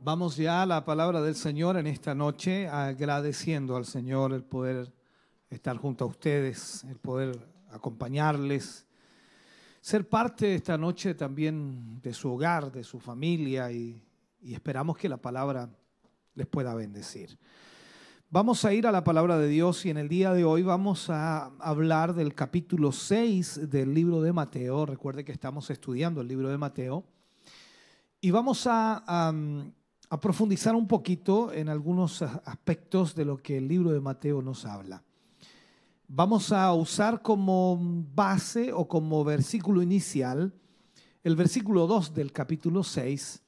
Vamos ya a la palabra del Señor en esta noche, agradeciendo al Señor el poder estar junto a ustedes, el poder acompañarles, ser parte esta noche también de su hogar, de su familia y, esperamos que la palabra les pueda bendecir. Vamos a ir a la palabra de Dios y en el día de hoy vamos a hablar del capítulo 6 del libro de Mateo. Recuerde que estamos estudiando el libro de Mateo. Y vamos a, a profundizar un poquito en algunos aspectos de lo que el libro de Mateo nos habla. Vamos a usar como base o como versículo inicial el versículo 2 del capítulo 6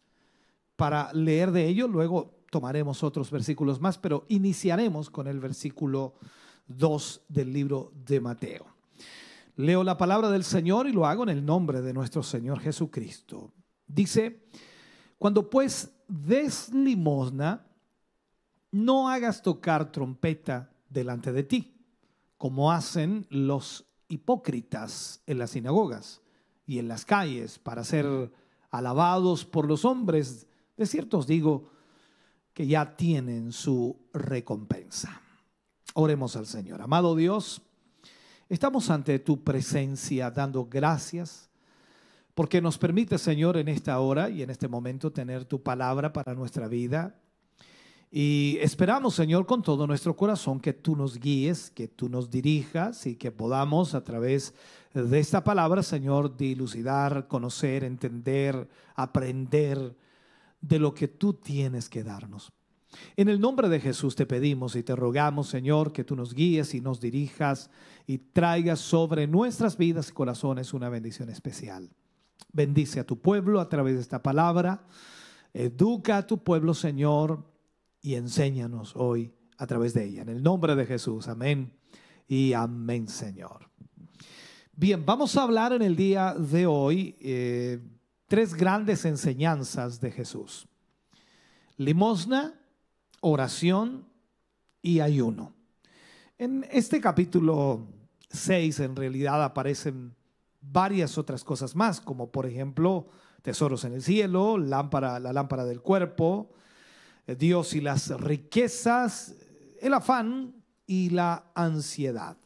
para leer de ello, luego tomaremos otros versículos más, pero iniciaremos con el versículo 2 del libro de Mateo. Leo la palabra del Señor y lo hago en el nombre de nuestro Señor Jesucristo. Dice, cuando pues des limosna, no hagas tocar trompeta delante de ti, como hacen los hipócritas en las sinagogas y en las calles para ser alabados por los hombres. De cierto os digo que ya tienen su recompensa. Oremos al Señor. Amado Dios, estamos ante tu presencia dando gracias porque nos permite, Señor, en esta hora y en este momento tener tu palabra para nuestra vida. Y esperamos, Señor, con todo nuestro corazón que tú nos guíes, que tú nos dirijas y que podamos a través de esta palabra, Señor, dilucidar, conocer, entender, aprender de lo que tú tienes que darnos. En el nombre de Jesús te pedimos y te rogamos, Señor, que tú nos guíes y nos dirijas y traigas sobre nuestras vidas y corazones una bendición especial. Bendice a tu pueblo a través de esta palabra. Educa a tu pueblo, Señor, y enséñanos hoy a través de ella. En el nombre de Jesús. Amén y amén, Señor. Bien, vamos a hablar en el día de hoy eh, tres grandes enseñanzas de Jesús. Limosna, oración y ayuno. En este capítulo 6 en realidad aparecen varias otras cosas más, como por ejemplo tesoros en el cielo, lámpara, la lámpara del cuerpo, eh, Dios y las riquezas, el afán y la ansiedad.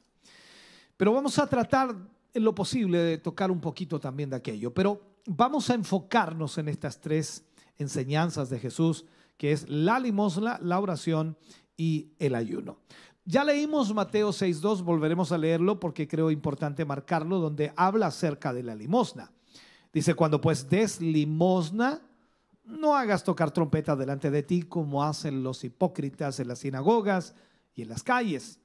Pero vamos a tratar en lo posible de tocar un poquito también de aquello, pero vamos a enfocarnos en estas tres enseñanzas de Jesús, que es la limosna, la oración y el ayuno. Ya leímos Mateo 6.2, volveremos a leerlo porque creo importante marcarlo, donde habla acerca de la limosna. Dice, cuando pues des limosna, no hagas tocar trompeta delante de ti como hacen los hipócritas en las sinagogas y en las calles,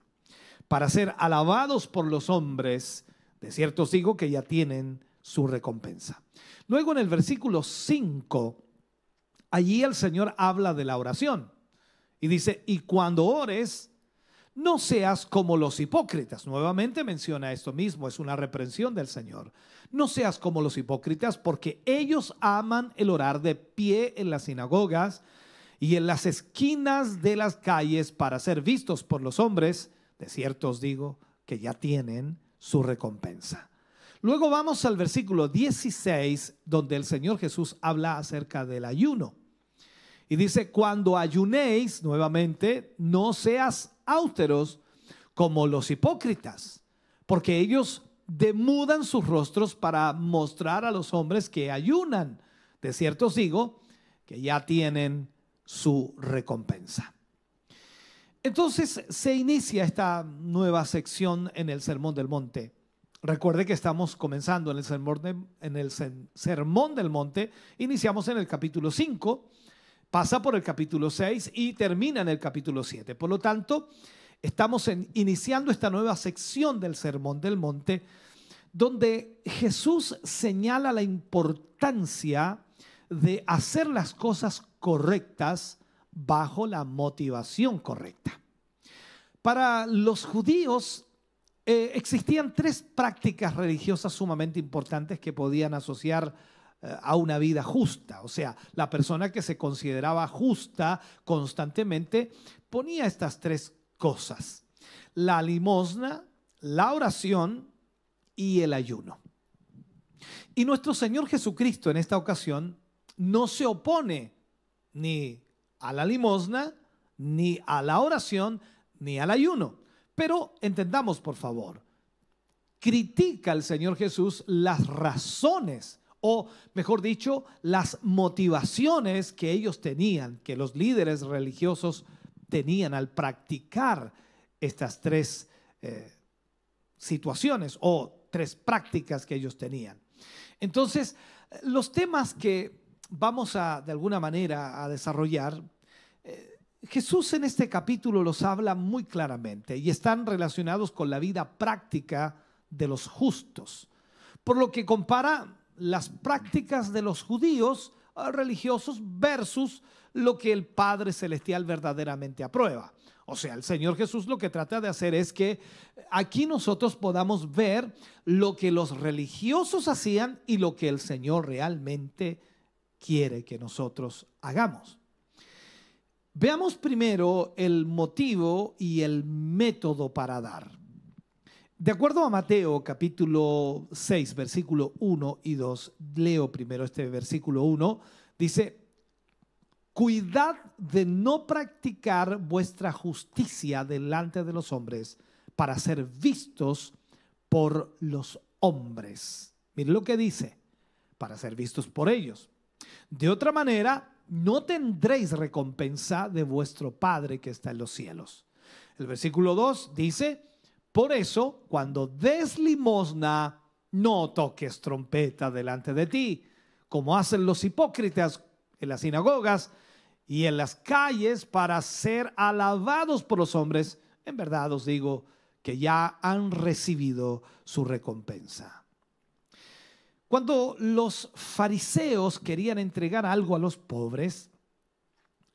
para ser alabados por los hombres. De cierto os digo que ya tienen su recompensa. Luego en el versículo 5, allí el Señor habla de la oración y dice, y cuando ores, no seas como los hipócritas. Nuevamente menciona esto mismo, es una reprensión del Señor. No seas como los hipócritas porque ellos aman el orar de pie en las sinagogas y en las esquinas de las calles para ser vistos por los hombres. De cierto os digo que ya tienen su recompensa. Luego vamos al versículo 16 donde el Señor Jesús habla acerca del ayuno. Y dice, cuando ayunéis, nuevamente, no seas áuteros como los hipócritas, porque ellos demudan sus rostros para mostrar a los hombres que ayunan. De cierto os digo que ya tienen su recompensa. Entonces se inicia esta nueva sección en el Sermón del Monte. Recuerde que estamos comenzando en el Sermón, en el sermón del Monte, iniciamos en el capítulo 5 pasa por el capítulo 6 y termina en el capítulo 7. Por lo tanto, estamos iniciando esta nueva sección del Sermón del Monte, donde Jesús señala la importancia de hacer las cosas correctas bajo la motivación correcta. Para los judíos eh, existían tres prácticas religiosas sumamente importantes que podían asociar a una vida justa. O sea, la persona que se consideraba justa constantemente ponía estas tres cosas. La limosna, la oración y el ayuno. Y nuestro Señor Jesucristo en esta ocasión no se opone ni a la limosna, ni a la oración, ni al ayuno. Pero entendamos, por favor, critica al Señor Jesús las razones, o mejor dicho, las motivaciones que ellos tenían, que los líderes religiosos tenían al practicar estas tres eh, situaciones o tres prácticas que ellos tenían. Entonces, los temas que vamos a, de alguna manera, a desarrollar, eh, Jesús en este capítulo los habla muy claramente y están relacionados con la vida práctica de los justos, por lo que compara las prácticas de los judíos ah, religiosos versus lo que el Padre Celestial verdaderamente aprueba. O sea, el Señor Jesús lo que trata de hacer es que aquí nosotros podamos ver lo que los religiosos hacían y lo que el Señor realmente quiere que nosotros hagamos. Veamos primero el motivo y el método para dar. De acuerdo a Mateo capítulo 6, versículo 1 y 2, leo primero este versículo 1, dice, cuidad de no practicar vuestra justicia delante de los hombres para ser vistos por los hombres. Mire lo que dice, para ser vistos por ellos. De otra manera, no tendréis recompensa de vuestro Padre que está en los cielos. El versículo 2 dice, por eso, cuando des limosna, no toques trompeta delante de ti, como hacen los hipócritas en las sinagogas y en las calles para ser alabados por los hombres, en verdad os digo que ya han recibido su recompensa. Cuando los fariseos querían entregar algo a los pobres,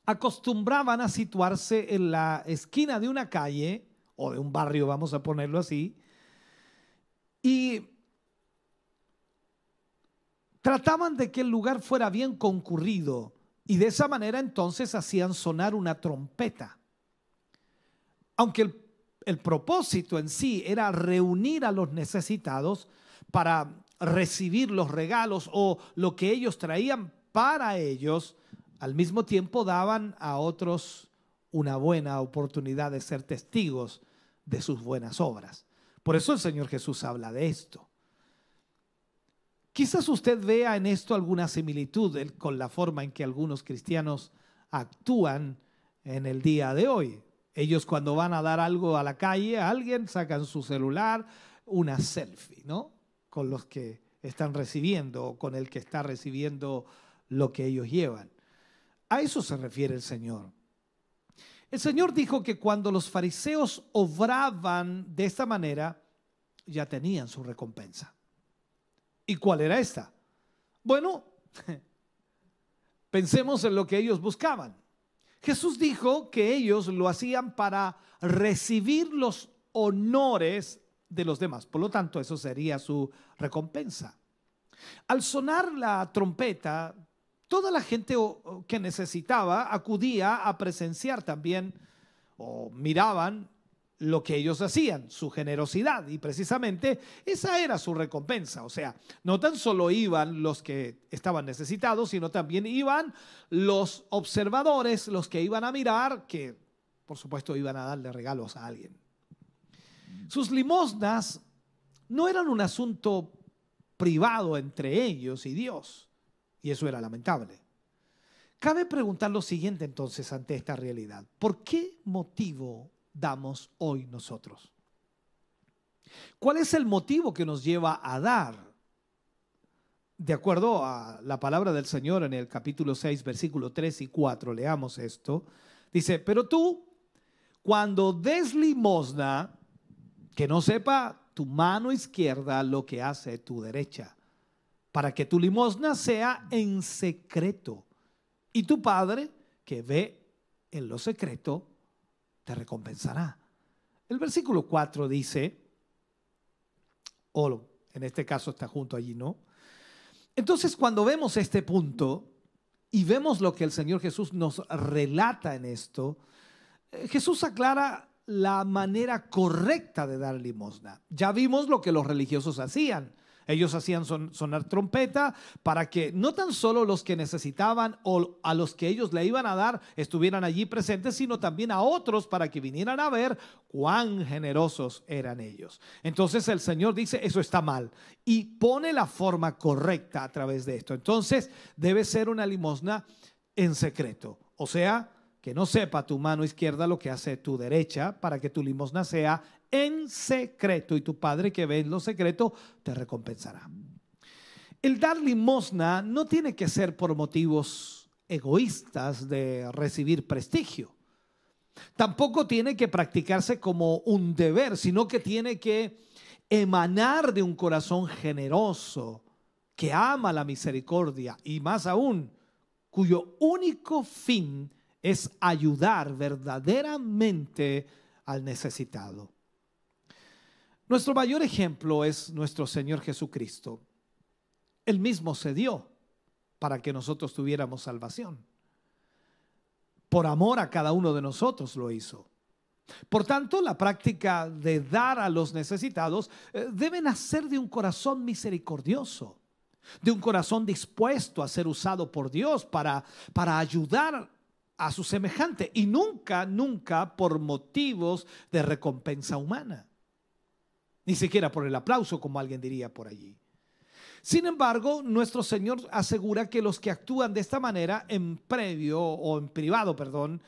acostumbraban a situarse en la esquina de una calle o de un barrio, vamos a ponerlo así, y trataban de que el lugar fuera bien concurrido y de esa manera entonces hacían sonar una trompeta. Aunque el, propósito en sí era reunir a los necesitados para recibir los regalos o lo que ellos traían para ellos, al mismo tiempo daban a otros una buena oportunidad de ser testigos de sus buenas obras. Por eso el Señor Jesús habla de esto. Quizás usted vea en esto alguna similitud con la forma en que algunos cristianos actúan en el día de hoy. Ellos cuando van a dar algo a la calle, a alguien sacan su celular, una selfie, ¿no? Con los que están recibiendo o con el que está recibiendo lo que ellos llevan. A eso se refiere el Señor. El Señor dijo que cuando los fariseos obraban de esta manera, ya tenían su recompensa. ¿Y cuál era esta? Bueno, pensemos en lo que ellos buscaban. Jesús dijo que ellos lo hacían para recibir los honores de los demás. Por lo tanto, eso sería su recompensa. Al sonar la trompeta, toda la gente que necesitaba acudía a presenciar también o miraban lo que ellos hacían, su generosidad. Y precisamente esa era su recompensa. O sea, no tan solo iban los que estaban necesitados, sino también iban los observadores, los que iban a mirar, que por supuesto iban a darle regalos a alguien. Sus limosnas no eran un asunto privado entre ellos y Dios. Y eso era lamentable. Cabe preguntar lo siguiente entonces ante esta realidad. ¿Por qué motivo damos hoy nosotros? ¿Cuál es el motivo que nos lleva a dar? De acuerdo a la palabra del Señor en el capítulo 6, versículo 3 y 4, leamos esto. Dice, pero tú, cuando des limosna, que no sepa tu mano izquierda lo que hace tu derecha, para que tu limosna sea en secreto. Y tu Padre, que ve en lo secreto, te recompensará. El versículo 4 dice, o en este caso está junto allí, ¿no? Entonces cuando vemos este punto y vemos lo que el Señor Jesús nos relata en esto, eh, Jesús aclara la manera correcta de dar limosna. Ya vimos lo que los religiosos hacían. Ellos hacían sonar trompeta para que no tan solo los que necesitaban o a los que ellos le iban a dar estuvieran allí presentes, sino también a otros para que vinieran a ver cuán generosos eran ellos. Entonces el Señor dice, eso está mal y pone la forma correcta a través de esto. Entonces debe ser una limosna en secreto. O sea, que no sepa tu mano izquierda lo que hace tu derecha para que tu limosna sea en secreto y tu Padre que ve en lo secreto te recompensará. El dar limosna no tiene que ser por motivos egoístas de recibir prestigio. Tampoco tiene que practicarse como un deber, sino que tiene que emanar de un corazón generoso, que ama la misericordia y más aún, cuyo único fin es ayudar verdaderamente al necesitado. Nuestro mayor ejemplo es nuestro Señor Jesucristo. Él mismo se dio para que nosotros tuviéramos salvación. Por amor a cada uno de nosotros lo hizo. Por tanto, la práctica de dar a los necesitados eh, debe nacer de un corazón misericordioso, de un corazón dispuesto a ser usado por Dios para, para ayudar a su semejante y nunca, nunca por motivos de recompensa humana ni siquiera por el aplauso, como alguien diría por allí. Sin embargo, nuestro Señor asegura que los que actúan de esta manera en previo o en privado, perdón,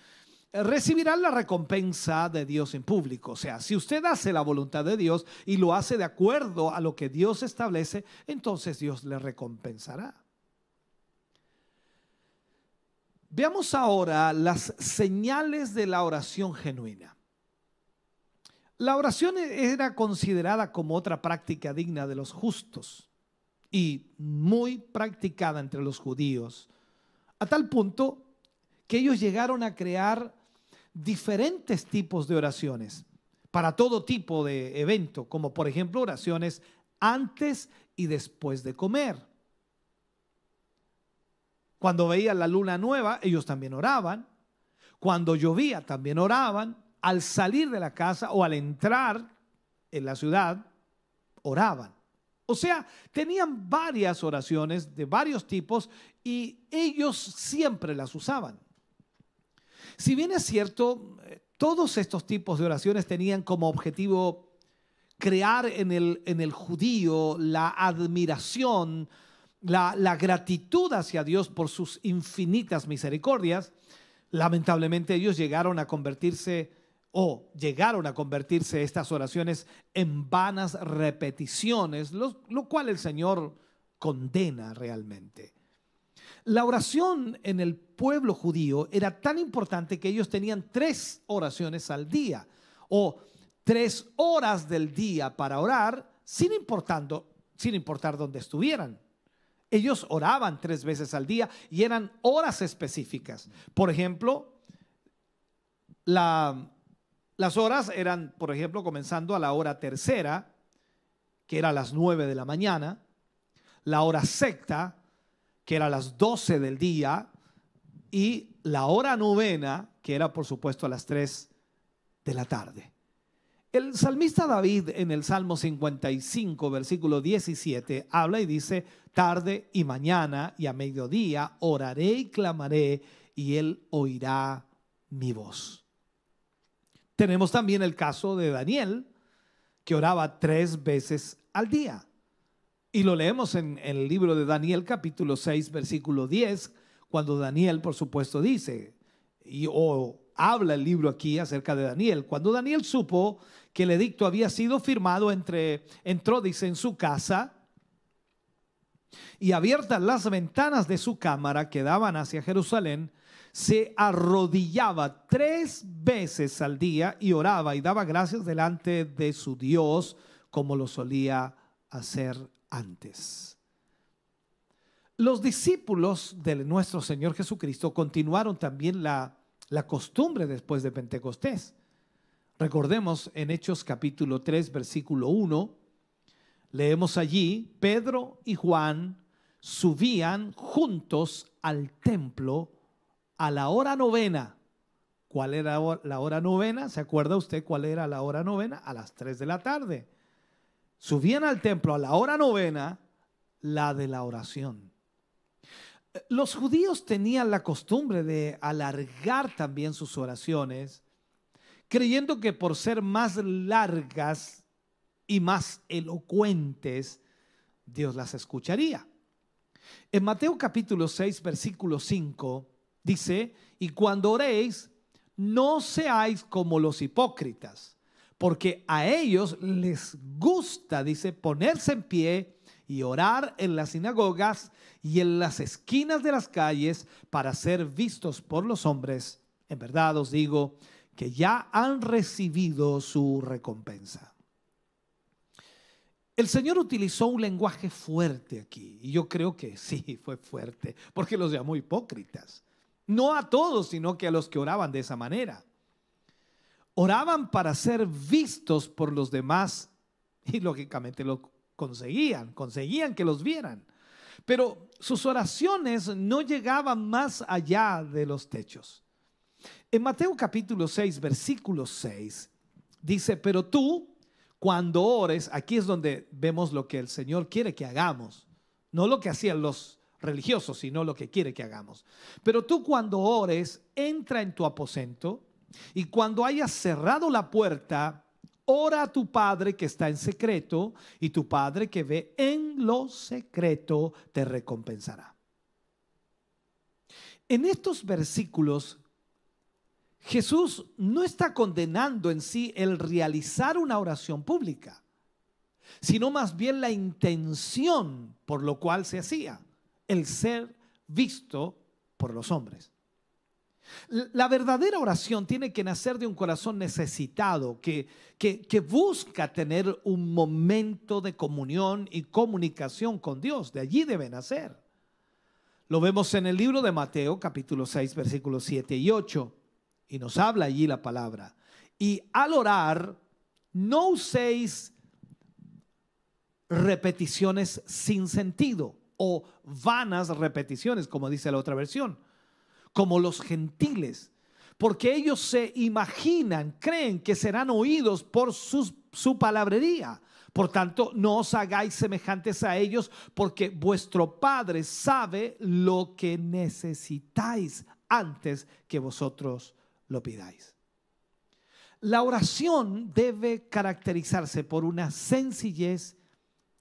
recibirán la recompensa de Dios en público. O sea, si usted hace la voluntad de Dios y lo hace de acuerdo a lo que Dios establece, entonces Dios le recompensará. Veamos ahora las señales de la oración genuina. La oración era considerada como otra práctica digna de los justos y muy practicada entre los judíos, a tal punto que ellos llegaron a crear diferentes tipos de oraciones para todo tipo de evento, como por ejemplo oraciones antes y después de comer. Cuando veían la luna nueva, ellos también oraban. Cuando llovía, también oraban al salir de la casa o al entrar en la ciudad, oraban. O sea, tenían varias oraciones de varios tipos y ellos siempre las usaban. Si bien es cierto, eh, todos estos tipos de oraciones tenían como objetivo crear en el, en el judío la admiración, la, la gratitud hacia Dios por sus infinitas misericordias, lamentablemente ellos llegaron a convertirse o llegaron a convertirse estas oraciones en vanas repeticiones, lo, cual el Señor condena realmente. La oración en el pueblo judío era tan importante que ellos tenían tres oraciones al día o tres horas del día para orar sin, importando, sin importar dónde estuvieran. Ellos oraban tres veces al día y eran horas específicas. Por ejemplo, la, las horas eran, por ejemplo, comenzando a la hora tercera, que era las nueve de la mañana, la hora sexta, que era las doce del día, y la hora novena, que era por supuesto a las tres de la tarde. El salmista David en el Salmo 55, versículo 17, habla y dice, tarde y mañana y a mediodía oraré y clamaré y él oirá mi voz. Tenemos también el caso de Daniel, que oraba tres veces al día. Y lo leemos en, el libro de Daniel capítulo 6, versículo 10, cuando Daniel, por supuesto, dice, y, o habla el libro aquí acerca de Daniel, cuando Daniel supo que el edicto había sido firmado entre, entró, dice, en su casa, y abiertas las ventanas de su cámara que daban hacia Jerusalén, se arrodillaba tres veces al día y oraba y daba gracias delante de su Dios como lo solía hacer antes. Los discípulos de nuestro Señor Jesucristo continuaron también la, la costumbre después de Pentecostés. Recordemos en Hechos capítulo 3, versículo 1, leemos allí, Pedro y Juan subían juntos al templo a la hora novena. ¿Cuál era la hora novena? ¿Se acuerda usted cuál era la hora novena? A las 3 de la tarde. Subían al templo a la hora novena, la de la oración. Los judíos tenían la costumbre de alargar también sus oraciones, creyendo que por ser más largas y más elocuentes, Dios las escucharía. En Mateo capítulo 6, versículo 5, dice, y cuando oréis, no seáis como los hipócritas, porque a ellos les gusta, dice, ponerse en pie y orar en las sinagogas y en las esquinas de las calles para ser vistos por los hombres. En verdad os digo que ya han recibido su recompensa. El Señor utilizó un lenguaje fuerte aquí, y yo creo que sí, fue fuerte, porque los llamó hipócritas. No a todos, sino que a los que oraban de esa manera. Oraban para ser vistos por los demás y lógicamente lo conseguían, conseguían que los vieran. Pero sus oraciones no llegaban más allá de los techos. En Mateo capítulo 6, versículo 6, dice, pero tú, cuando ores, aquí es donde vemos lo que el Señor quiere que hagamos, no lo que hacían los religiosos, sino lo que quiere que hagamos. Pero tú cuando ores, entra en tu aposento y cuando hayas cerrado la puerta, ora a tu Padre que está en secreto y tu Padre que ve en lo secreto te recompensará. En estos versículos Jesús no está condenando en sí el realizar una oración pública, sino más bien la intención por lo cual se hacía, el ser visto por los hombres. La verdadera oración tiene que nacer de un corazón necesitado, que, que, busca tener un momento de comunión y comunicación con Dios. De allí debe nacer. Lo vemos en el libro de Mateo, capítulo 6, versículos 7 y 8 y nos habla allí la palabra. Y al orar, no uséis repeticiones sin sentido o vanas repeticiones, como dice la otra versión, como los gentiles, porque ellos se imaginan, creen que serán oídos por su palabrería. Por tanto, no os hagáis semejantes a ellos, porque vuestro Padre sabe lo que necesitáis antes que vosotros lo pidáis. La oración debe caracterizarse por una sencillez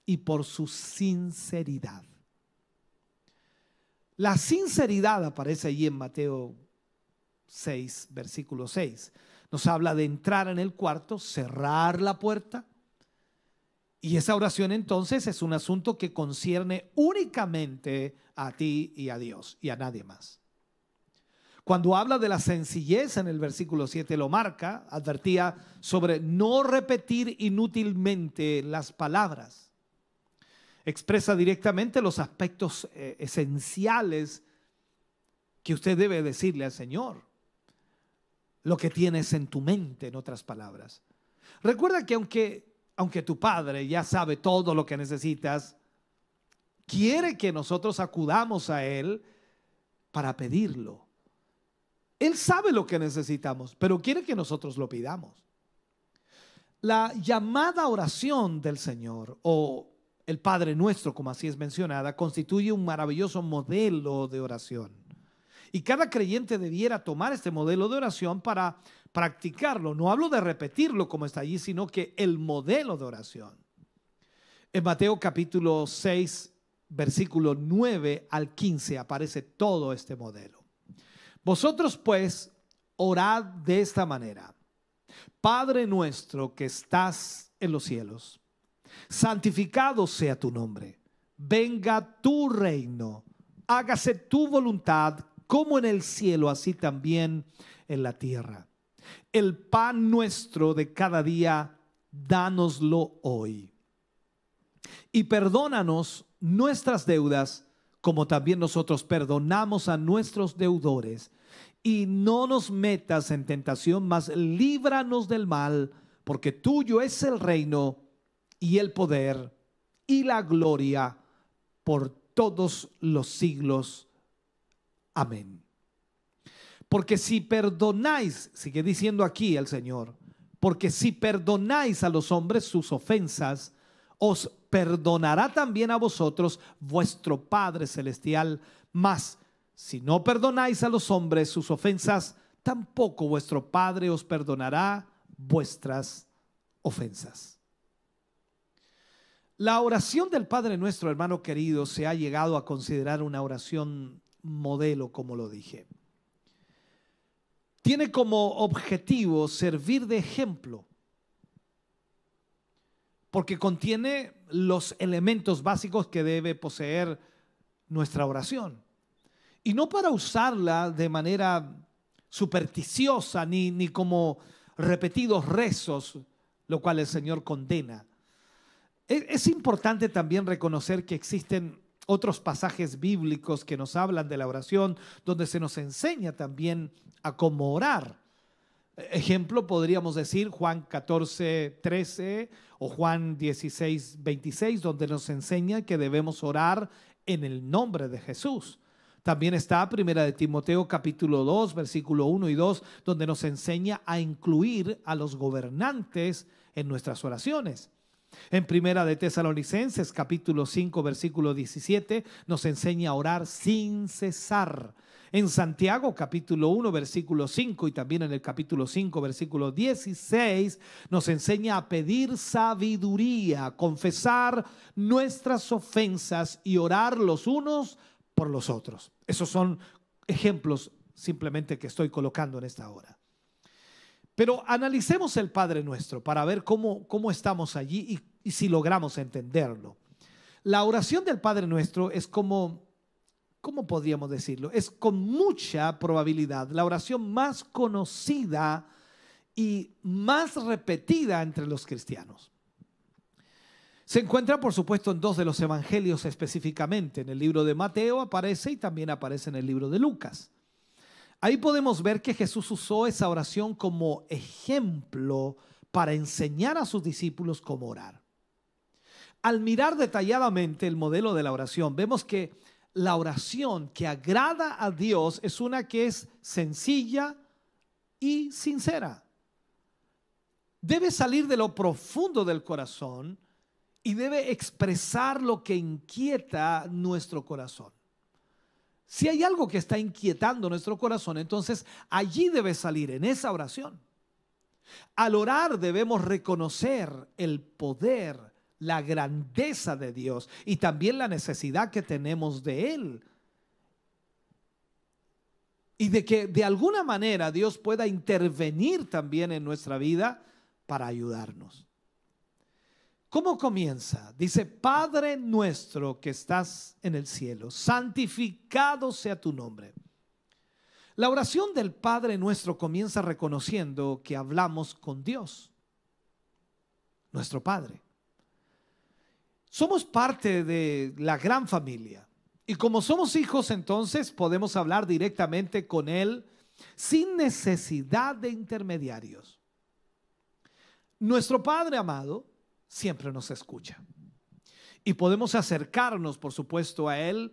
y por su sinceridad. La sinceridad aparece allí en Mateo 6, versículo 6. Nos habla de entrar en el cuarto, cerrar la puerta. Y esa oración entonces es un asunto que concierne únicamente a ti y a Dios y a nadie más. Cuando habla de la sencillez en el versículo 7 lo marca, advertía sobre no repetir inútilmente las palabras. Expresa directamente los aspectos eh, esenciales que usted debe decirle al Señor. Lo que tienes en tu mente, en otras palabras. Recuerda que aunque, aunque tu Padre ya sabe todo lo que necesitas, quiere que nosotros acudamos a Él para pedirlo él sabe lo que necesitamos, pero quiere que nosotros lo pidamos. La llamada oración del Señor o el Padre Nuestro, como así es mencionada, constituye un maravilloso modelo de oración. Y cada creyente debiera tomar este modelo de oración para practicarlo. No hablo de repetirlo como está allí, sino que el modelo de oración. En Mateo capítulo 6, versículo 9 al 15 aparece todo este modelo. Vosotros pues orad de esta manera. Padre nuestro que estás en los cielos, santificado sea tu nombre. Venga tu reino. Hágase tu voluntad como en el cielo, así también en la tierra. El pan nuestro de cada día, dánoslo hoy. Y perdónanos nuestras deudas, como también nosotros perdonamos a nuestros deudores y no nos metas en tentación, mas líbranos del mal, porque tuyo es el reino y el poder y la gloria por todos los siglos. Amén. Porque si perdonáis, sigue diciendo aquí el Señor, porque si perdonáis a los hombres sus ofensas, os perdonará también a vosotros vuestro Padre Celestial. Mas si no perdonáis a los hombres sus ofensas, tampoco vuestro Padre os perdonará vuestras ofensas. La oración del Padre nuestro, hermano querido, se ha llegado a considerar una oración modelo, como lo dije. Tiene como objetivo servir de ejemplo, porque contiene los elementos básicos que debe poseer nuestra oración. Y no para usarla de manera supersticiosa ni, ni como repetidos rezos, lo cual el Señor condena es importante también reconocer que existen otros pasajes bíblicos que nos hablan de la oración, donde se nos enseña también a cómo orar. Ejemplo, podríamos decir Juan 14, 13 o Juan 16, 26, donde nos enseña que debemos orar en el nombre de Jesús. También está Primera de Timoteo capítulo 2, versículo 1 y 2, donde nos enseña a incluir a los gobernantes en nuestras oraciones. En Primera de Tesalonicenses, capítulo 5, versículo 17, nos enseña a orar sin cesar. En Santiago, capítulo 1, versículo 5, y también en el capítulo 5, versículo 16, nos enseña a pedir sabiduría, confesar nuestras ofensas y orar los unos por los otros. Esos son ejemplos simplemente que estoy colocando en esta hora. Pero analicemos el Padre Nuestro para ver cómo, cómo estamos allí y, y si logramos entenderlo. La oración del Padre Nuestro es como, ¿cómo podríamos decirlo? Es con mucha probabilidad la oración más conocida y más repetida entre los cristianos. Se encuentra, por supuesto, en dos de los evangelios específicamente. En el libro de Mateo aparece y también aparece en el libro de Lucas. Ahí podemos ver que Jesús usó esa oración como ejemplo para enseñar a sus discípulos cómo orar. Al mirar detalladamente el modelo de la oración, vemos que la oración que agrada a Dios es una que es sencilla y sincera. Debe salir de lo profundo del corazón y debe expresar lo que inquieta nuestro corazón. Si hay algo que está inquietando nuestro corazón, entonces allí debe salir, en esa oración. Al orar debemos reconocer el poder, la grandeza de Dios y también la necesidad que tenemos de Él. Y de que de alguna manera Dios pueda intervenir también en nuestra vida para ayudarnos. ¿Cómo comienza? Dice, Padre nuestro que estás en el cielo, santificado sea tu nombre. La oración del Padre nuestro comienza reconociendo que hablamos con Dios, nuestro Padre. Somos parte de la gran familia y como somos hijos entonces podemos hablar directamente con Él sin necesidad de intermediarios. Nuestro Padre amado siempre nos escucha. Y podemos acercarnos, por supuesto, a Él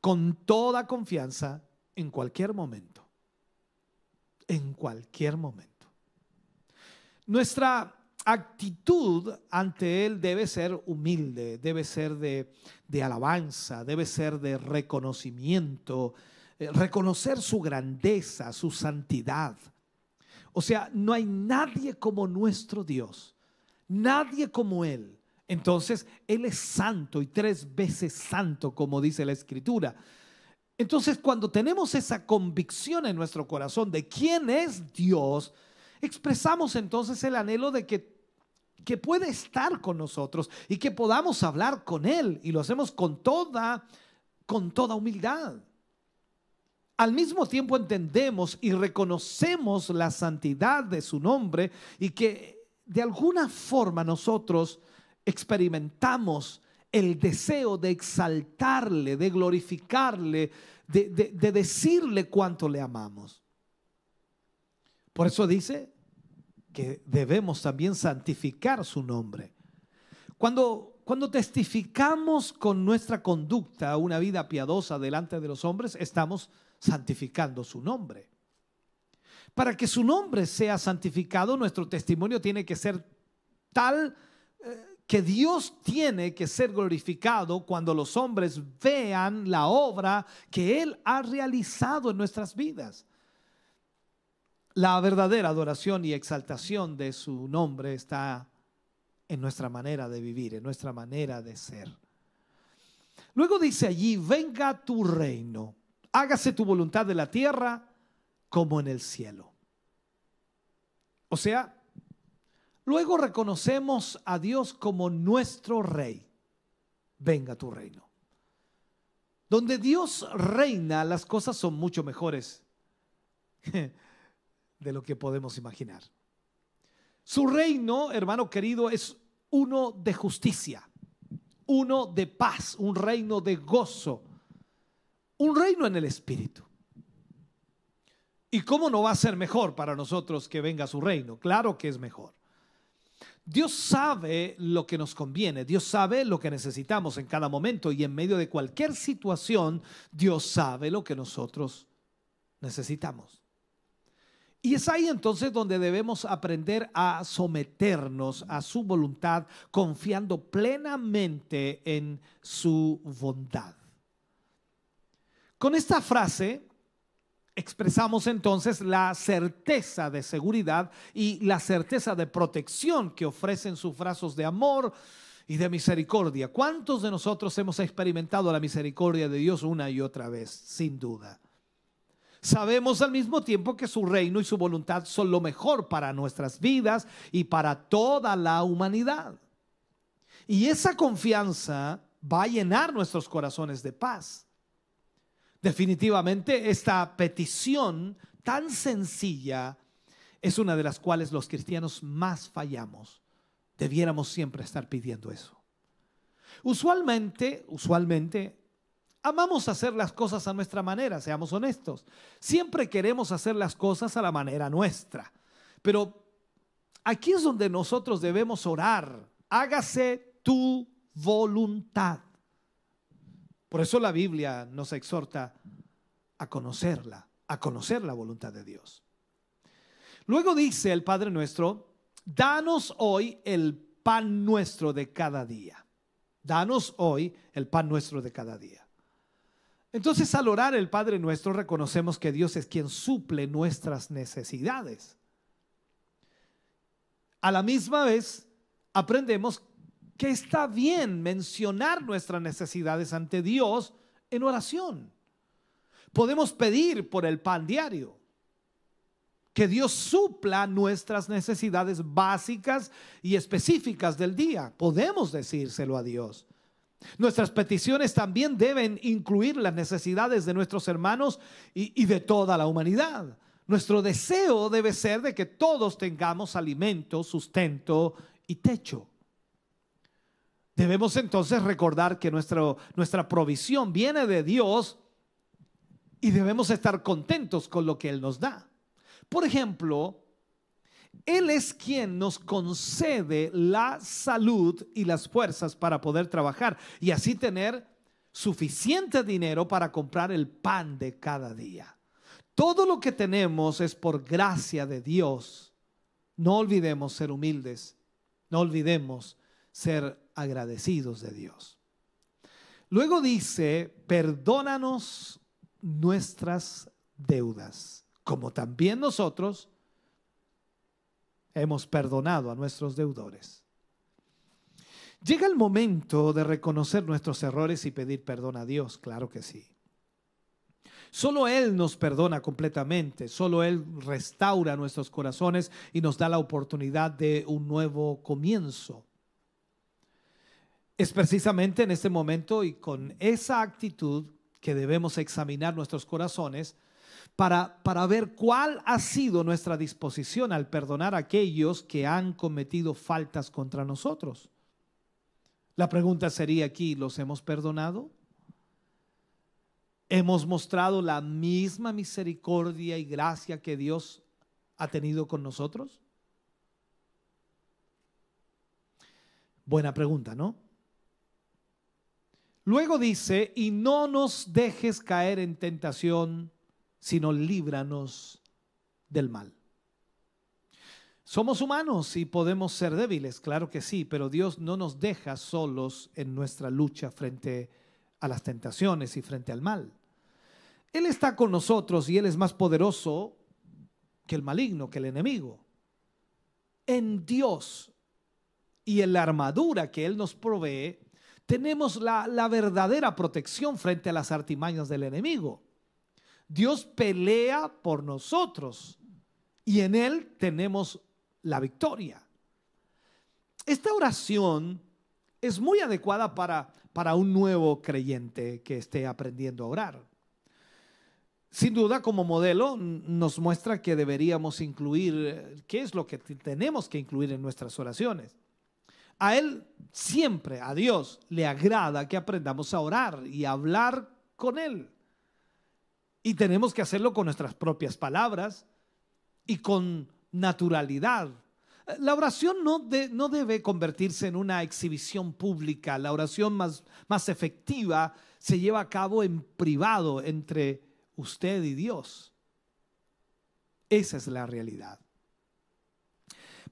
con toda confianza en cualquier momento. En cualquier momento. Nuestra actitud ante Él debe ser humilde, debe ser de, alabanza, debe ser de reconocimiento, eh, reconocer su grandeza, su santidad. O sea, no hay nadie como nuestro Dios nadie como Él. Entonces, Él es santo y tres veces santo, como dice la Escritura. Entonces, cuando tenemos esa convicción en nuestro corazón de quién es Dios, expresamos entonces el anhelo de que, que puede estar con nosotros y que podamos hablar con Él. Y lo hacemos con toda, con toda humildad. Al mismo tiempo entendemos y reconocemos la santidad de su nombre y que de alguna forma nosotros experimentamos el deseo de exaltarle, de glorificarle, de, decirle cuánto le amamos. Por eso dice que debemos también santificar su nombre. Cuando, cuando testificamos con nuestra conducta una vida piadosa delante de los hombres, estamos santificando su nombre. Para que su nombre sea santificado, nuestro testimonio tiene que ser tal eh, que Dios tiene que ser glorificado cuando los hombres vean la obra que Él ha realizado en nuestras vidas. La verdadera adoración y exaltación de su nombre está en nuestra manera de vivir, en nuestra manera de ser. Luego dice allí, venga tu reino, hágase tu voluntad de la tierra como en el cielo. O sea, luego reconocemos a Dios como nuestro rey. Venga tu reino. Donde Dios reina, las cosas son mucho mejores de lo que podemos imaginar. Su reino, hermano querido, es uno de justicia, uno de paz, un reino de gozo, un reino en el Espíritu. ¿Y cómo no va a ser mejor para nosotros que venga su reino? Claro que es mejor. Dios sabe lo que nos conviene, Dios sabe lo que necesitamos en cada momento y en medio de cualquier situación, Dios sabe lo que nosotros necesitamos. Y es ahí entonces donde debemos aprender a someternos a su voluntad, confiando plenamente en su bondad. Con esta frase Expresamos entonces la certeza de seguridad y la certeza de protección que ofrecen sus brazos de amor y de misericordia. ¿Cuántos de nosotros hemos experimentado la misericordia de Dios una y otra vez? Sin duda. Sabemos al mismo tiempo que su reino y su voluntad son lo mejor para nuestras vidas y para toda la humanidad. Y esa confianza va a llenar nuestros corazones de paz. Definitivamente esta petición tan sencilla es una de las cuales los cristianos más fallamos. Debiéramos siempre estar pidiendo eso. Usualmente, usualmente, amamos hacer las cosas a nuestra manera, seamos honestos. Siempre queremos hacer las cosas a la manera nuestra. Pero aquí es donde nosotros debemos orar. Hágase tu voluntad. Por eso la Biblia nos exhorta a conocerla, a conocer la voluntad de Dios. Luego dice el Padre nuestro, danos hoy el pan nuestro de cada día. Danos hoy el pan nuestro de cada día. Entonces al orar el Padre nuestro reconocemos que Dios es quien suple nuestras necesidades. A la misma vez aprendemos que está bien mencionar nuestras necesidades ante Dios en oración. Podemos pedir por el pan diario. Que Dios supla nuestras necesidades básicas y específicas del día. Podemos decírselo a Dios. Nuestras peticiones también deben incluir las necesidades de nuestros hermanos y, y, de toda la humanidad. Nuestro deseo debe ser de que todos tengamos alimento, sustento y techo. Debemos entonces recordar que nuestro, nuestra provisión viene de Dios y debemos estar contentos con lo que Él nos da. Por ejemplo, Él es quien nos concede la salud y las fuerzas para poder trabajar y así tener suficiente dinero para comprar el pan de cada día. Todo lo que tenemos es por gracia de Dios. No olvidemos ser humildes, no olvidemos ser agradecidos de Dios. Luego dice, perdónanos nuestras deudas, como también nosotros hemos perdonado a nuestros deudores. Llega el momento de reconocer nuestros errores y pedir perdón a Dios, claro que sí. Solo Él nos perdona completamente, solo Él restaura nuestros corazones y nos da la oportunidad de un nuevo comienzo. Es precisamente en este momento y con esa actitud que debemos examinar nuestros corazones para, para ver cuál ha sido nuestra disposición al perdonar a aquellos que han cometido faltas contra nosotros. La pregunta sería aquí, ¿los hemos perdonado? ¿Hemos mostrado la misma misericordia y gracia que Dios ha tenido con nosotros? Buena pregunta, ¿no? Luego dice, y no nos dejes caer en tentación, sino líbranos del mal. Somos humanos y podemos ser débiles, claro que sí, pero Dios no nos deja solos en nuestra lucha frente a las tentaciones y frente al mal. Él está con nosotros y Él es más poderoso que el maligno, que el enemigo. En Dios y en la armadura que Él nos provee, tenemos la, verdadera protección frente a las artimañas del enemigo. Dios pelea por nosotros y en Él tenemos la victoria. Esta oración es muy adecuada para, para un nuevo creyente que esté aprendiendo a orar. Sin duda, como modelo, nos muestra que deberíamos incluir, qué es lo que tenemos que incluir en nuestras oraciones. A Él siempre, a Dios, le agrada que aprendamos a orar y a hablar con Él. Y tenemos que hacerlo con nuestras propias palabras y con naturalidad. La oración no, no debe convertirse en una exhibición pública. La oración más, más efectiva se lleva a cabo en privado entre usted y Dios. Esa es la realidad.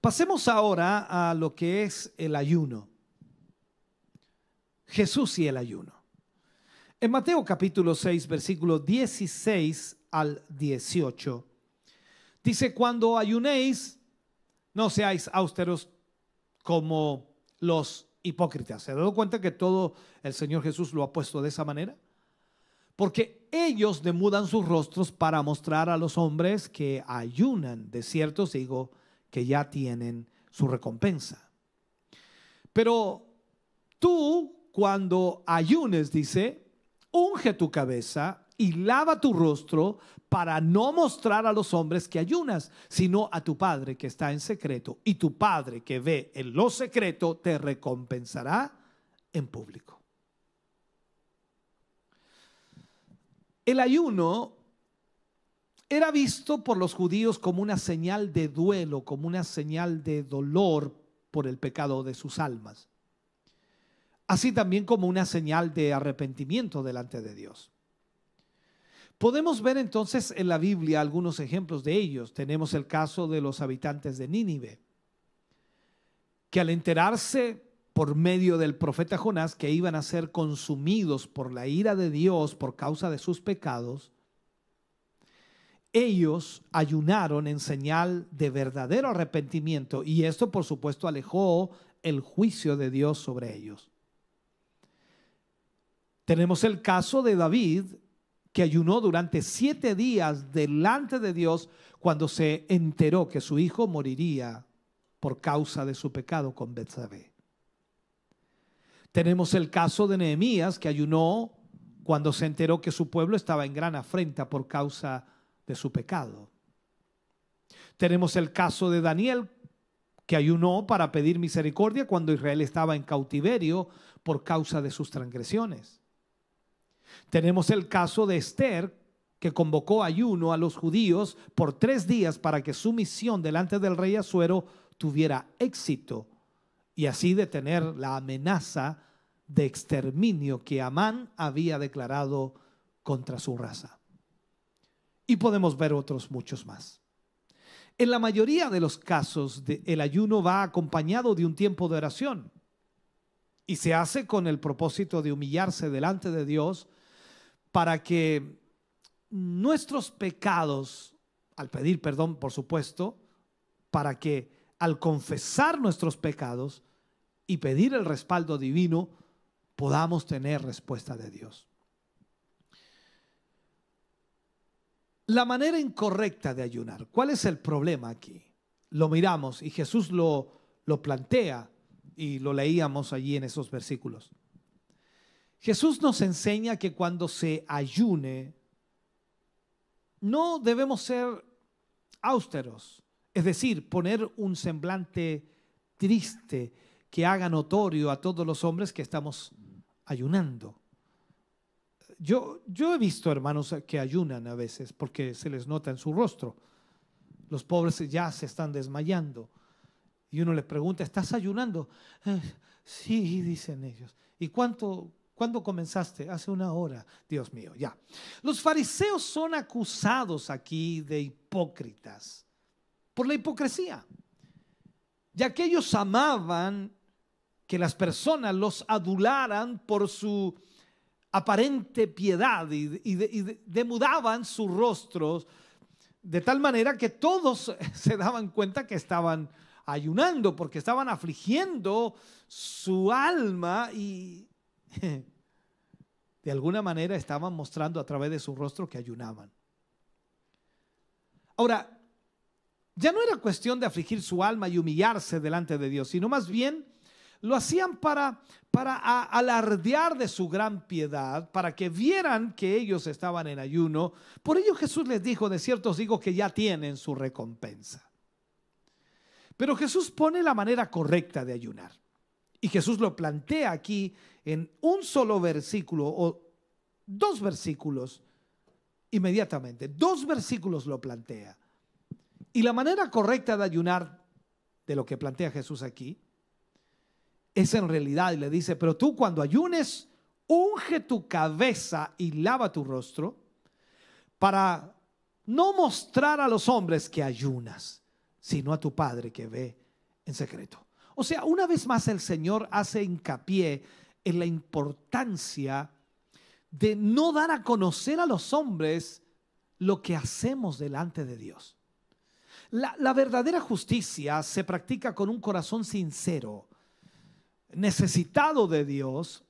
Pasemos ahora a lo que es el ayuno. Jesús y el ayuno. En Mateo capítulo 6, versículo 16 al 18, dice, cuando ayunéis, no seáis austeros como los hipócritas. ¿Se ha dado cuenta que todo el Señor Jesús lo ha puesto de esa manera? porque ellos demudan sus rostros para mostrar a los hombres que ayunan. De cierto digo que ya tienen su recompensa. Pero tú cuando ayunes, dice, unge tu cabeza y lava tu rostro para no mostrar a los hombres que ayunas, sino a tu Padre que está en secreto. Y tu Padre que ve en lo secreto te recompensará en público. El ayuno era visto por los judíos como una señal de duelo, como una señal de dolor por el pecado de sus almas. Así también como una señal de arrepentimiento delante de Dios. Podemos ver entonces en la Biblia algunos ejemplos de ellos. Tenemos el caso de los habitantes de Nínive, que al enterarse por medio del profeta Jonás que iban a ser consumidos por la ira de Dios por causa de sus pecados, ellos ayunaron en señal de verdadero arrepentimiento y esto por supuesto alejó el juicio de Dios sobre ellos. Tenemos el caso de David que ayunó durante siete días delante de Dios cuando se enteró que su hijo moriría por causa de su pecado con Betsabé. Tenemos el caso de Nehemías que ayunó cuando se enteró que su pueblo estaba en gran afrenta por causa de su pecado. Tenemos el caso de Daniel que ayunó para pedir misericordia cuando Israel estaba en cautiverio por causa de sus transgresiones. Tenemos el caso de Esther que convocó ayuno a los judíos por tres días para que su misión delante del rey Azuero tuviera éxito y así detener la amenaza de exterminio que Amán había declarado contra su raza. Y podemos ver otros muchos más. En la mayoría de los casos, el ayuno va acompañado de un tiempo de oración y se hace con el propósito de humillarse delante de Dios para que nuestros pecados, al pedir perdón, por supuesto, para que al confesar nuestros pecados, y pedir el respaldo divino, podamos tener respuesta de Dios. La manera incorrecta de ayunar, ¿cuál es el problema aquí? Lo miramos y Jesús lo, lo plantea y lo leíamos allí en esos versículos. Jesús nos enseña que cuando se ayune, no debemos ser austeros, es decir, poner un semblante triste, que haga notorio a todos los hombres que estamos ayunando. Yo, yo he visto hermanos que ayunan a veces porque se les nota en su rostro. los pobres ya se están desmayando. Y uno les pregunta, ¿estás ayunando? "Eh, sí, dicen ellos. ¿Y cuánto, cuándo comenzaste? Hace una hora. Dios mío, ya. Los fariseos son acusados aquí de hipócritas por la hipocresía, ya que ellos amaban que las personas los adularan por su aparente piedad y, y de- y de- demudaban sus rostros de tal manera que todos se daban cuenta que estaban ayunando porque estaban afligiendo su alma y de alguna manera estaban mostrando a través de su rostro que ayunaban. Ahora, ya no era cuestión de afligir su alma y humillarse delante de Dios, sino más bien lo hacían para, para alardear de su gran piedad, para que vieran que ellos estaban en ayuno. Por ello Jesús les dijo, de cierto os digo que ya tienen su recompensa. Pero Jesús pone la manera correcta de ayunar. Y Jesús lo plantea aquí en un solo versículo o dos versículos inmediatamente. Dos versículos lo plantea. Y la manera correcta de ayunar, de lo que plantea Jesús aquí, es en realidad, y le dice, pero tú cuando ayunes, unge tu cabeza y lava tu rostro para no mostrar a los hombres que ayunas, sino a tu Padre que ve en secreto. O sea, una vez más el Señor hace hincapié en la importancia de no dar a conocer a los hombres lo que hacemos delante de Dios. La, la verdadera justicia se practica con un corazón sincero, necesitado de Dios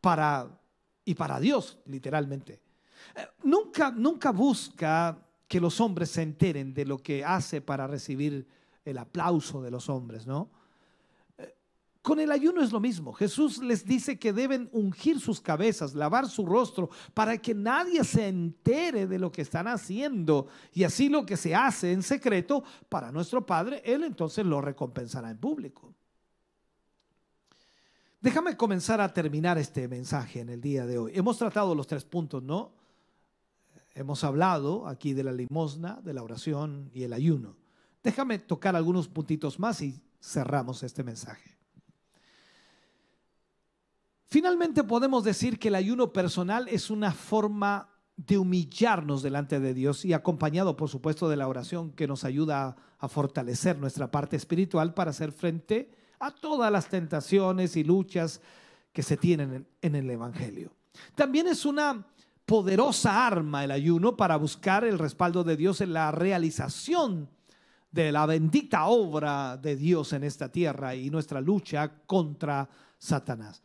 para y para Dios, literalmente. Eh, Nunca, nunca busca que los hombres se enteren de lo que hace para recibir el aplauso de los hombres, ¿no? Eh, Con el ayuno es lo mismo. Jesús les dice que deben ungir sus cabezas, lavar su rostro, para que nadie se entere de lo que están haciendo. Y así lo que se hace en secreto para nuestro Padre, Él entonces lo recompensará en público. Déjame comenzar a terminar este mensaje en el día de hoy. Hemos tratado los tres puntos, ¿no? Hemos hablado aquí de la limosna, de la oración y el ayuno. Déjame tocar algunos puntitos más y cerramos este mensaje. Finalmente podemos decir que el ayuno personal es una forma de humillarnos delante de Dios y acompañado, por supuesto, de la oración que nos ayuda a, fortalecer nuestra parte espiritual para hacer frente a todas las tentaciones y luchas que se tienen en, en el Evangelio. También es una poderosa arma el ayuno para buscar el respaldo de Dios en la realización de la bendita obra de Dios en esta tierra y nuestra lucha contra Satanás.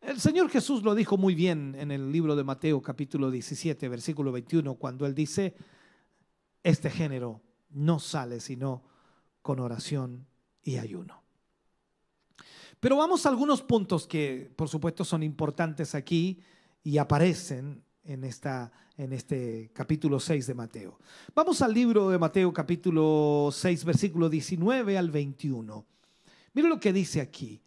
El Señor Jesús lo dijo muy bien en el libro de Mateo capítulo 17, versículo 21, cuando él dice, este género no sale sino con oración y ayuno. Pero vamos a algunos puntos que por supuesto son importantes aquí y aparecen en, esta, en este capítulo 6 de Mateo. Vamos al libro de Mateo capítulo 6, versículo 19 al 21. Mira lo que dice aquí.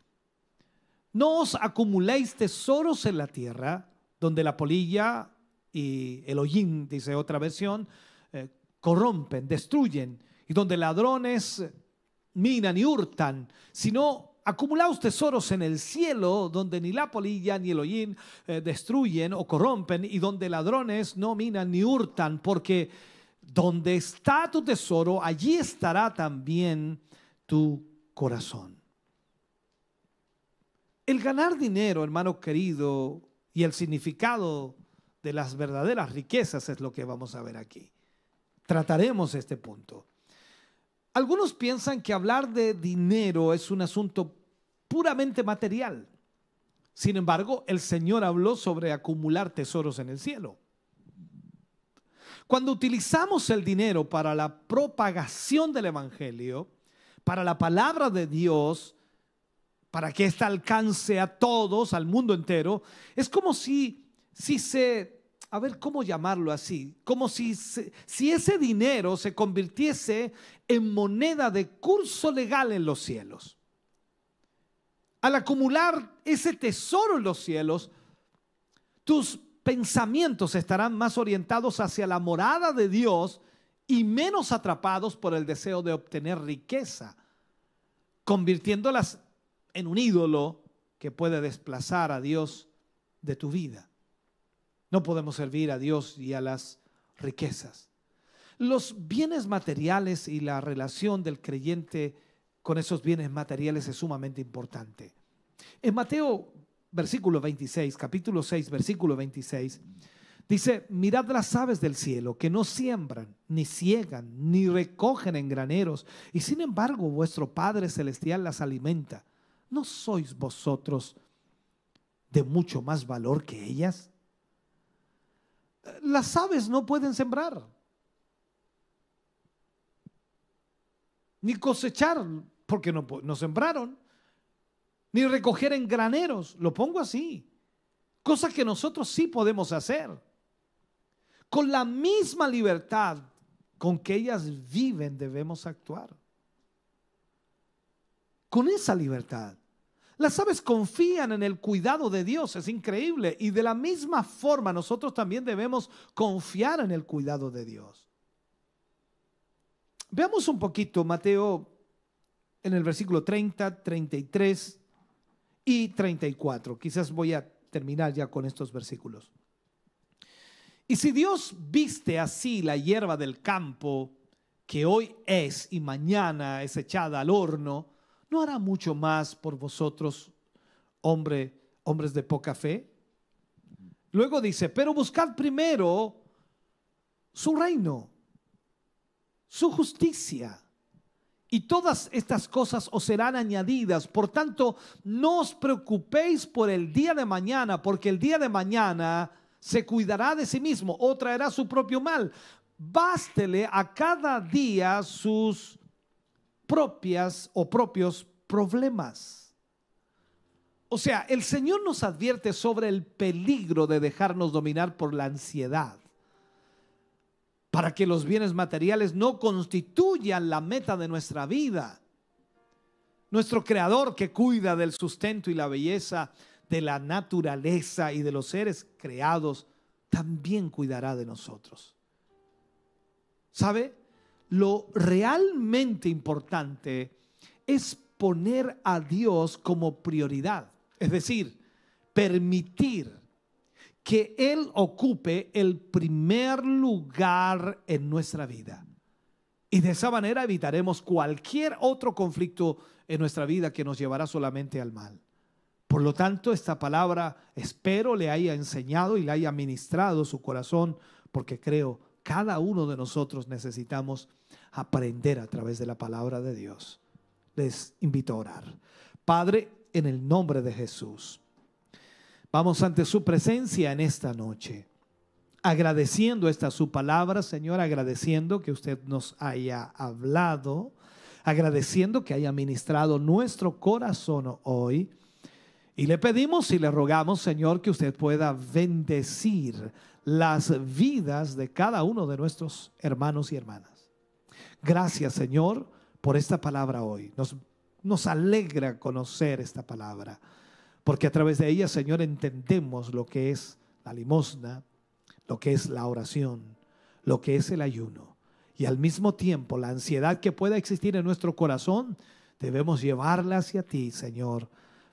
No os acumuléis tesoros en la tierra, donde la polilla y el hollín, dice otra versión, eh, corrompen, destruyen, y donde ladrones minan y hurtan, sino acumulaos tesoros en el cielo, donde ni la polilla ni el hollín eh, destruyen o corrompen, y donde ladrones no minan ni hurtan, porque donde está tu tesoro, allí estará también tu corazón. El ganar dinero, hermano querido, y el significado de las verdaderas riquezas es lo que vamos a ver aquí. Trataremos este punto. Algunos piensan que hablar de dinero es un asunto puramente material. Sin embargo, el Señor habló sobre acumular tesoros en el cielo. Cuando utilizamos el dinero para la propagación del Evangelio, para la palabra de Dios, para que ésta alcance a todos, al mundo entero, es como si, si se, a ver cómo llamarlo así, como si, si ese dinero se convirtiese en moneda de curso legal en los cielos. Al acumular ese tesoro en los cielos, tus pensamientos estarán más orientados hacia la morada de Dios y menos atrapados por el deseo de obtener riqueza, convirtiéndolas en un ídolo que puede desplazar a Dios de tu vida. No podemos servir a Dios y a las riquezas. Los bienes materiales y la relación del creyente con esos bienes materiales es sumamente importante. En Mateo versículo 26, capítulo 6, versículo 26, dice, mirad las aves del cielo, que no siembran, ni ciegan, ni recogen en graneros, y sin embargo vuestro Padre Celestial las alimenta. ¿No sois vosotros de mucho más valor que ellas? Las aves no pueden sembrar, ni cosechar, porque no, sembraron ni recoger en graneros, lo pongo así. Cosa que nosotros sí podemos hacer. Con la misma libertad con que ellas viven debemos actuar. Con esa libertad. Las aves confían en el cuidado de Dios, es increíble. Y de la misma forma nosotros también debemos confiar en el cuidado de Dios. Veamos un poquito Mateo en el versículo 30, 33 y 34. Quizás voy a terminar ya con estos versículos. Y si Dios viste así la hierba del campo, que hoy es y mañana es echada al horno, ¿no hará mucho más por vosotros, hombre, hombres de poca fe? Luego dice, pero buscad primero su reino, su justicia y todas estas cosas os serán añadidas. Por tanto, no os preocupéis por el día de mañana, porque el día de mañana se cuidará de sí mismo o traerá su propio mal. Bástele a cada día sus propias o propios problemas. O sea, el Señor nos advierte sobre el peligro de dejarnos dominar por la ansiedad para que los bienes materiales no constituyan la meta de nuestra vida. Nuestro Creador que cuida del sustento y la belleza de la naturaleza y de los seres creados, también cuidará de nosotros. ¿Sabe? Lo realmente importante es poner a Dios como prioridad, es decir, permitir que Él ocupe el primer lugar en nuestra vida. Y de esa manera evitaremos cualquier otro conflicto en nuestra vida que nos llevará solamente al mal. Por lo tanto, esta palabra espero le haya enseñado y le haya ministrado su corazón, porque creo cada uno de nosotros necesitamos aprender a través de la palabra de Dios. Les invito a orar. Padre, en el nombre de Jesús. Vamos ante su presencia en esta noche, agradeciendo esta su palabra, Señor, agradeciendo que usted nos haya hablado, agradeciendo que haya ministrado nuestro corazón hoy. Y le pedimos y le rogamos, Señor, que usted pueda bendecir las vidas de cada uno de nuestros hermanos y hermanas. Gracias, Señor, por esta palabra hoy. Nos, nos alegra conocer esta palabra porque a través de ella, Señor, entendemos lo que es la limosna, lo que es la oración, lo que es el ayuno. Y al mismo tiempo, la ansiedad que pueda existir en nuestro corazón, debemos llevarla hacia ti, Señor,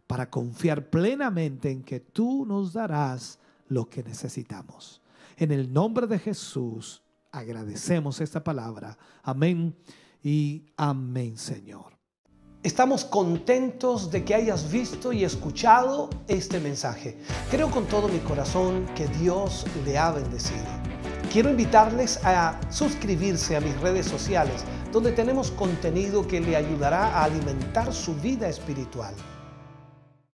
para confiar plenamente en que tú nos darás lo que necesitamos. En el nombre de Jesús, agradecemos esta palabra. Amén y amén, Señor. Estamos contentos de que hayas visto y escuchado este mensaje. Creo con todo mi corazón que Dios le ha bendecido. Quiero invitarles a suscribirse a mis redes sociales, donde tenemos contenido que le ayudará a alimentar su vida espiritual.